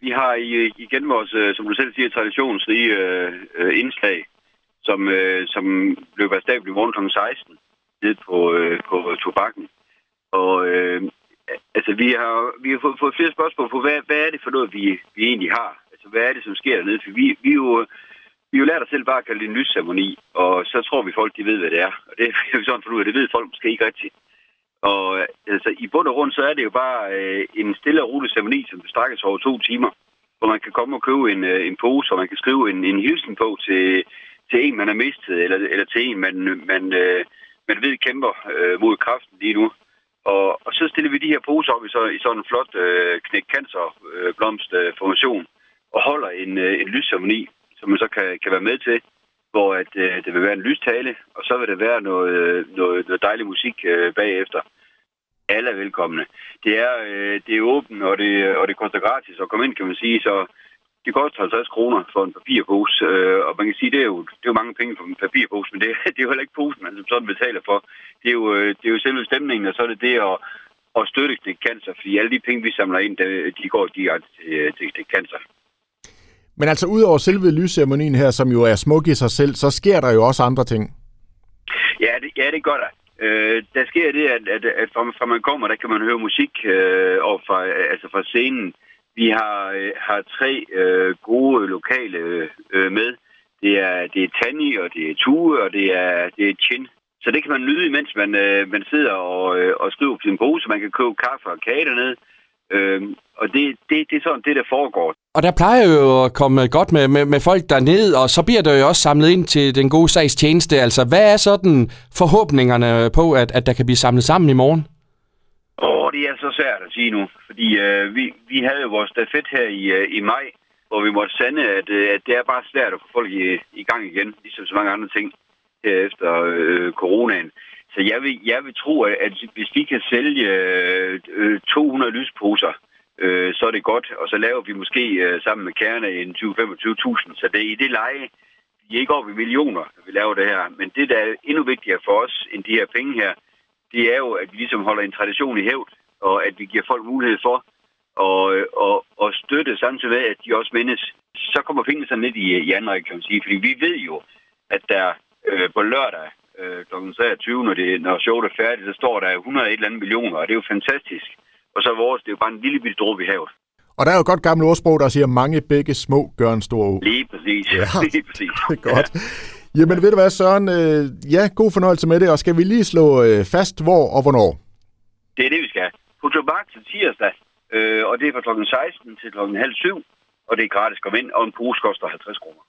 Vi har øh, igen vores, øh, som du selv siger, traditionsrige øh, øh, indslag, som, øh, som løber af stablen i morgen kl. 16 ned på, øh, på tobakken. Og øh, altså, vi har, vi har fået, fået flere spørgsmål på, hvad, hvad er det for noget, vi, vi egentlig har? Altså, hvad er det, som sker dernede? For vi, vi, jo, vi jo lært os selv bare at kalde det en lysceremoni, og så tror vi folk, de ved, hvad det er. Og det er vi sådan for ud af, det ved folk måske ikke rigtigt. Og øh, altså, i bund og grund, så er det jo bare øh, en stille og rolig ceremoni, som strækkes over to timer, hvor man kan komme og købe en, øh, en pose, og man kan skrive en, en hilsen på til, til en, man har mistet, eller, eller til en, man, man, øh, man ved kæmper øh, mod kraften lige nu. Og, og så stiller vi de her poser op i, så, i sådan en flot øh, knæk cancer øh, blomstformation og holder en, øh, en lysceremoni, som man så kan, kan være med til, hvor at, øh, det vil være en lystale, og så vil det være noget, noget, noget dejlig musik øh, bagefter. Alle er velkomne. Det er, øh, det er åbent, og det, og det koster gratis at komme ind, kan man sige, så det koster 50 kroner for en papirpose, øh, og man kan sige, det er jo, det er jo mange penge for en papirpose, men det, det er jo heller ikke posen, man som sådan betaler for. Det er jo, øh, det er jo selve stemningen, og så er det det at, at støtte det cancer, fordi alle de penge, vi samler ind, de går direkte til, øh, til, til cancer. Men altså, udover selve lysceremonien her, som jo er smuk i sig selv, så sker der jo også andre ting. Ja, det, ja, det gør der. Øh, der sker det, at, at, at fra, fra man kommer, der kan man høre musik øh, og fra, altså fra scenen. Vi har, øh, har tre øh, gode lokale øh, med. Det er, det er Tanni, og det er Tue, og det er, det er Chin. Så det kan man nyde, mens man, øh, man sidder og, øh, og skriver på sin pose. Man kan købe kaffe og kage dernede. Øh, og det, det, det er sådan det, der foregår. Og der plejer jo at komme godt med, med, med folk derned, og så bliver der jo også samlet ind til den gode sags tjeneste. Altså, hvad er sådan forhåbningerne på, at, at der kan blive samlet sammen i morgen? Åh, oh, det er så svært at sige nu, fordi øh, vi, vi havde jo vores stafet her i, øh, i maj, hvor vi måtte sande, at, øh, at det er bare svært at få folk i, i gang igen, ligesom så mange andre ting her efter øh, coronaen. Så jeg vil, jeg vil tro, at hvis vi kan sælge øh, øh 200 lysposer, øh, så er det godt. Og så laver vi måske øh, sammen med kerne en 20-25.000. Så det er i det leje. Vi er ikke over i millioner, når vi laver det her. Men det, der er endnu vigtigere for os end de her penge her, det er jo, at vi ligesom holder en tradition i hævd, og at vi giver folk mulighed for at, og, og støtte samtidig med, at de også mindes. Så kommer pengene sådan lidt i, i andre, kan man sige. Fordi vi ved jo, at der øh, på lørdag øh, kl. 23, når, det, når showet er færdigt, så står der 100 et eller andet millioner, og det er jo fantastisk. Og så vores, det er jo bare en lille bitte dråbe i havet. Og der er jo et godt gammelt ordsprog, der siger, mange begge små gør en stor å. Lige præcis. Ja, lige præcis. det er godt. Ja. Jamen ved du hvad, Søren? Øh, ja, god fornøjelse med det, og skal vi lige slå øh, fast, hvor og hvornår? Det er det, vi skal. På tobak til tirsdag, øh, og det er fra kl. 16 til kl. halv syv, og det er gratis at komme ind, og en pose koster 50 kroner.